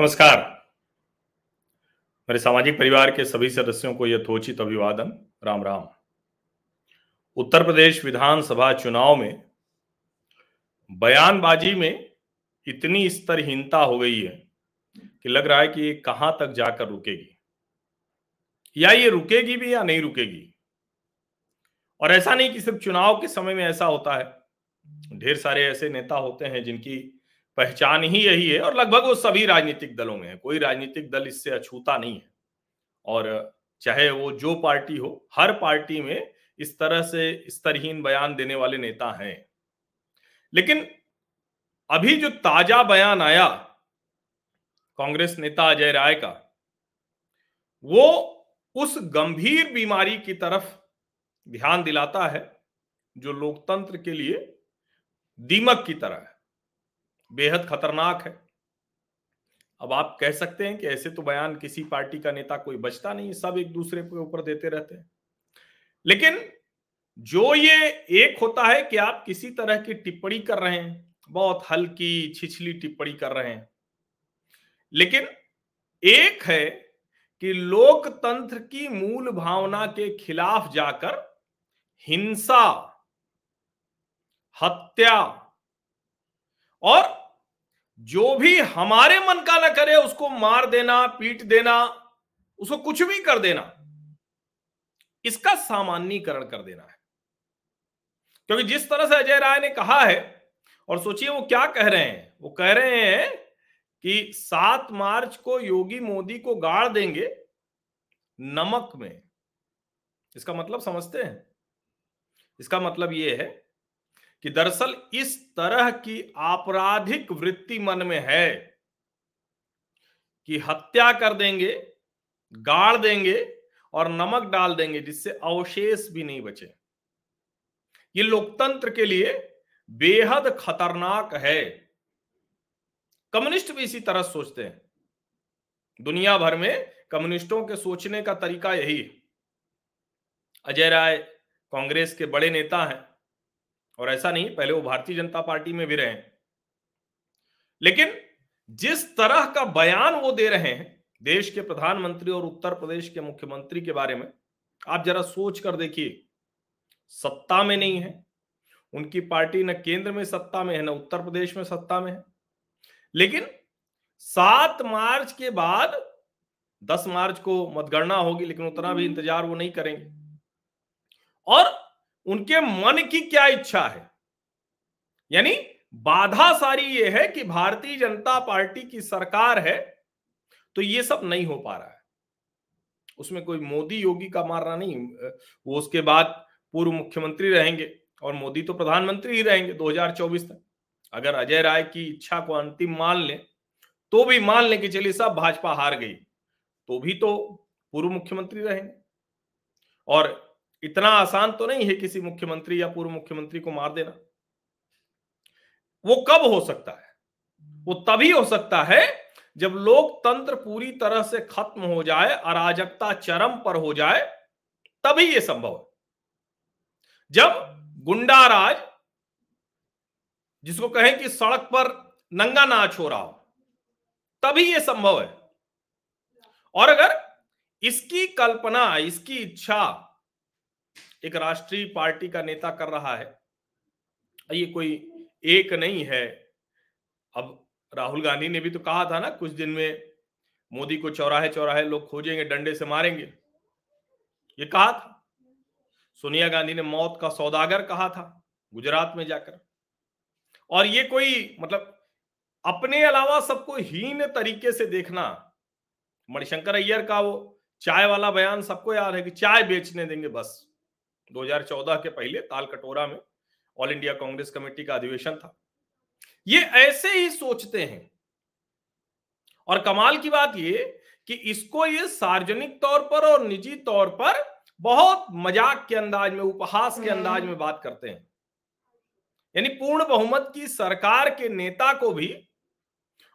नमस्कार। मेरे सामाजिक परिवार के सभी सदस्यों को यथोचित अभिवादन। राम राम। उत्तर प्रदेश विधानसभा चुनाव में बयानबाजी में इतनी स्तरहीनता हो गई है कि लग रहा है कि ये कहाँ तक जाकर रुकेगी। या ये रुकेगी भी या नहीं रुकेगी। और ऐसा नहीं कि सिर्फ़ चुनाव के समय में ऐसा होता है। ढेर सारे ऐसे नेता होते हैं जिनकी पहचान ही यही है और लगभग वो सभी राजनीतिक दलों में है। कोई राजनीतिक दल इससे अछूता नहीं है। और चाहे वो जो पार्टी हो, हर पार्टी में इस तरह से स्तरहीन बयान देने वाले नेता हैं। लेकिन अभी जो ताज़ा बयान आया, कांग्रेस नेता अजय राय का, वो उस गंभीर बीमारी की तरफ़ ध्यान दिलाता है, जो लोकतंत्र के लिए दीमक की तरह है। बेहद खतरनाक है। अब आप कह सकते हैं कि ऐसे तो बयान किसी पार्टी का नेता कोई बचता नहीं, सब एक दूसरे के ऊपर देते रहते हैं। लेकिन जो ये एक होता है कि आप किसी तरह की टिप्पणी कर रहे हैं, बहुत हल्की छिछली टिप्पणी कर रहे हैं। लेकिन एक है कि लोकतंत्र की मूल भावना के खिलाफ जाकर हिंसा, हत्या और जो भी हमारे मन का ना करे, उसको मार देना, पीट देना, उसको कुछ भी कर देना, इसका सामान्यकरण कर देना है। क्योंकि जिस तरह से अजय राय ने कहा है, और सोचिए वो क्या कह रहे हैं, वो कह रहे हैं कि सात मार्च को योगी मोदी को गाड़ देंगे नमक में। इसका मतलब समझते हैं? इसका मतलब ये है कि दरअसल इस तरह की आपराधिक वृत्ति मन में है कि हत्या कर देंगे, गाड़ देंगे और नमक डाल देंगे जिससे अवशेष भी नहीं बचे। ये लोकतंत्र के लिए बेहद खतरनाक है। कम्युनिस्ट भी इसी तरह सोचते हैं। दुनिया भर में कम्युनिस्टों के सोचने का तरीका यही है। अजय राय कांग्रेस के बड़े नेता हैं। और ऐसा नहीं पहले वो भारतीय जनता पार्टी में भी रहे लेकिन जिस तरह का बयान वो दे रहे हैं देश के प्रधानमंत्री और उत्तर प्रदेश के मुख्यमंत्री के बारे में आप जरा सोच कर देखिए। सत्ता में नहीं है। उनकी पार्टी न केंद्र में सत्ता में है न उत्तर प्रदेश में सत्ता में है। लेकिन सात मार्च के बाद दस मार्च को मतगणना होगी लेकिन उतना भी इंतज़ार वो नहीं करेंगे। और उनके मन की क्या इच्छा है? यानी बाधा सारी ये है कि भारतीय जनता पार्टी की सरकार है तो ये सब नहीं हो पा रहा है। उसमें कोई मोदी योगी का मारना नहीं, वो उसके बाद पूर्व मुख्यमंत्री रहेंगे और मोदी तो प्रधानमंत्री ही रहेंगे 2024 तक। अगर अजय राय की इच्छा को अंतिम मान लें तो भी मान लें कि चलिए सब भाजपा हार गई तो भी तो पूर्व मुख्यमंत्री रहेंगे। और इतना आसान तो नहीं है किसी मुख्यमंत्री या पूर्व मुख्यमंत्री को मार देना। वो कब हो सकता है? वो तभी हो सकता है जब लोकतंत्र पूरी तरह से खत्म हो जाए, अराजकता चरम पर हो जाए, तभी ये संभव है। जब गुंडा राज जिसको कहें कि सड़क पर नंगा नाच हो रहा हो, तभी यह संभव है। और अगर इसकी कल्पना, इसकी इच्छा एक राष्ट्रीय पार्टी का नेता कर रहा है। ये कोई एक नहीं है। अब राहुल गांधी ने भी तो कहा था ना, कुछ दिन में मोदी को चौराहे चौराहे लोग खोजेंगे, डंडे से मारेंगे। ये कहा था। सोनिया गांधी ने मौत का सौदागर कहा था, गुजरात में जाकर। और ये कोई मतलब अपने अलावा सबको हीन तरीके से देखना, मणिशंकर अय्यर का वो चाय वाला बयान सबको याद है कि चाय बेचने देंगे बस। 2014 के पहले ताल कटोरा में ऑल इंडिया कांग्रेस कमेटी का अधिवेशन था। ये ऐसे ही सोचते हैं। और कमाल की बात ये कि इसको ये सार्वजनिक तौर पर और निजी तौर पर बहुत मज़ाक के अंदाज में उपहास के अंदाज में बात करते हैं। यानी पूर्ण बहुमत की सरकार के नेता को भी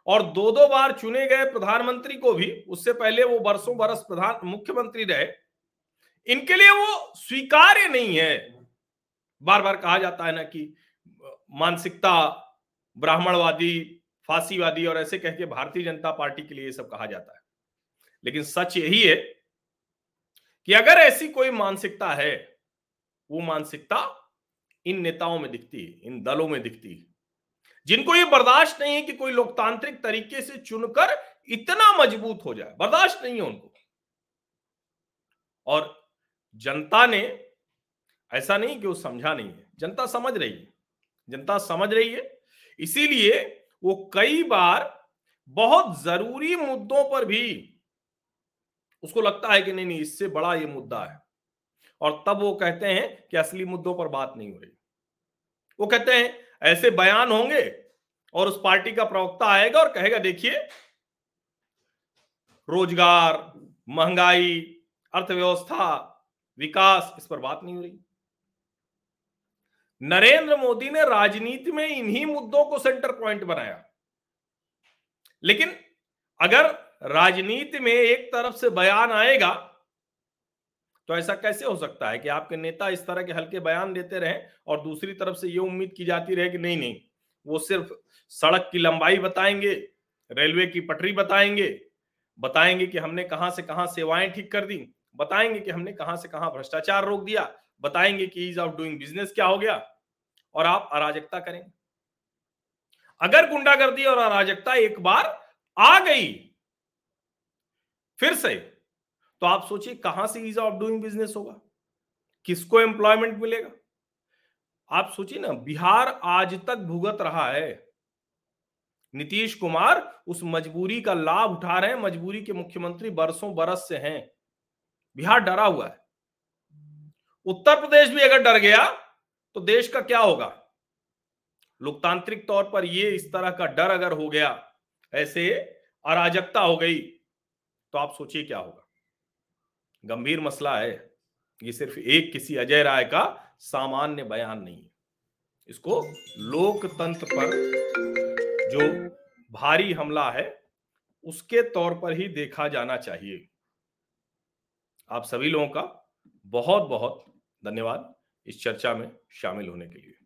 और दो दो बार चुने गए प्रधानमंत्री को भी उससे पहले वो बरसों बरस प्रधान मुख्यमंत्री रहे इनके लिए वो स्वीकार्य नहीं है। बार बार कहा जाता है ना कि, मानसिकता, ब्राह्मणवादी, फांसीवादी और ऐसे कह के भारतीय जनता पार्टी के लिए सब कहा जाता है। लेकिन सच यही है कि अगर ऐसी कोई मानसिकता है, वो मानसिकता इन नेताओं में दिखती है, इन दलों में दिखती है। जिनको ये बर्दाश्त नहीं है कि कोई लोकतांत्रिक तरीके से चुनकर इतना मज़बूत हो जाए, बर्दाश्त नहीं है उनको। और जनता ने ऐसा नहीं कि वो समझा नहीं है। जनता समझ रही है। जनता समझ रही है। इसीलिए वो कई बार बहुत ज़रूरी मुद्दों पर भी उसको लगता है कि नहीं नहीं, इससे बड़ा ये मुद्दा है। और तब वो कहते हैं कि असली मुद्दों पर बात नहीं हो रही। वो कहते हैं, ऐसे बयान होंगे और उस पार्टी का प्रवक्ता आएगा और कहेगा, देखिए, रोज़गार, महँगाई, अर्थव्यवस्था विकास, इस पर बात नहीं हो रही। नरेंद्र मोदी ने राजनीति में इन्हीं मुद्दों को सेंटर पॉइंट बनाया। लेकिन अगर राजनीति में एक तरफ़ से बयान आएगा तो ऐसा कैसे हो सकता है कि आपके नेता इस तरह के हल्के बयान देते रहे और दूसरी तरफ़ से ये उम्मीद की जाती रहे कि नहीं नहीं, वो सिर्फ़ सड़क की लंबाई बताएँगे, रेलवे की पटरी बताएँगे बताएँगे कि हमने कहाँ से कहाँ सेवाएँ ठीक कर दी। बताएँगे कि हमने कहाँ से कहाँ भ्रष्टाचार रोक दिया, बताएँगे कि ईज ऑफ़ डूइंग बिज़नेस क्या हो गया, और आप अराजकता करेंगे। अगर गुंडागर्दी और अराजकता एक बार आ गई, फिर से तो आप सोचिए कहाँ से ईज ऑफ़ डूइंग बिज़नेस होगा, किसको एम्प्लॉयमेंट मिलेगा। आप सोचिए ना, बिहार आज तक भुगत रहा है। नीतीश कुमार उस मजबूरी का लाभ उठा रहे हैं, मजबूरी के मुख्यमंत्री बरसों बरस से हैं। बिहार डरा हुआ है। उत्तर प्रदेश भी अगर डर गया तो देश का क्या होगा? लोकतांत्रिक तौर पर ये इस तरह का डर अगर हो गया, ऐसे अराजकता हो गई तो आप सोचिए क्या होगा। गंभीर मसला है। ये सिर्फ़ एक किसी अजय राय का सामान्य बयान नहीं है। इसको लोकतंत्र पर जो भारी हमला है, उसके तौर पर ही देखा जाना चाहिए। आप सभी लोगों का बहुत बहुत धन्यवाद इस चर्चा में शामिल होने के लिए।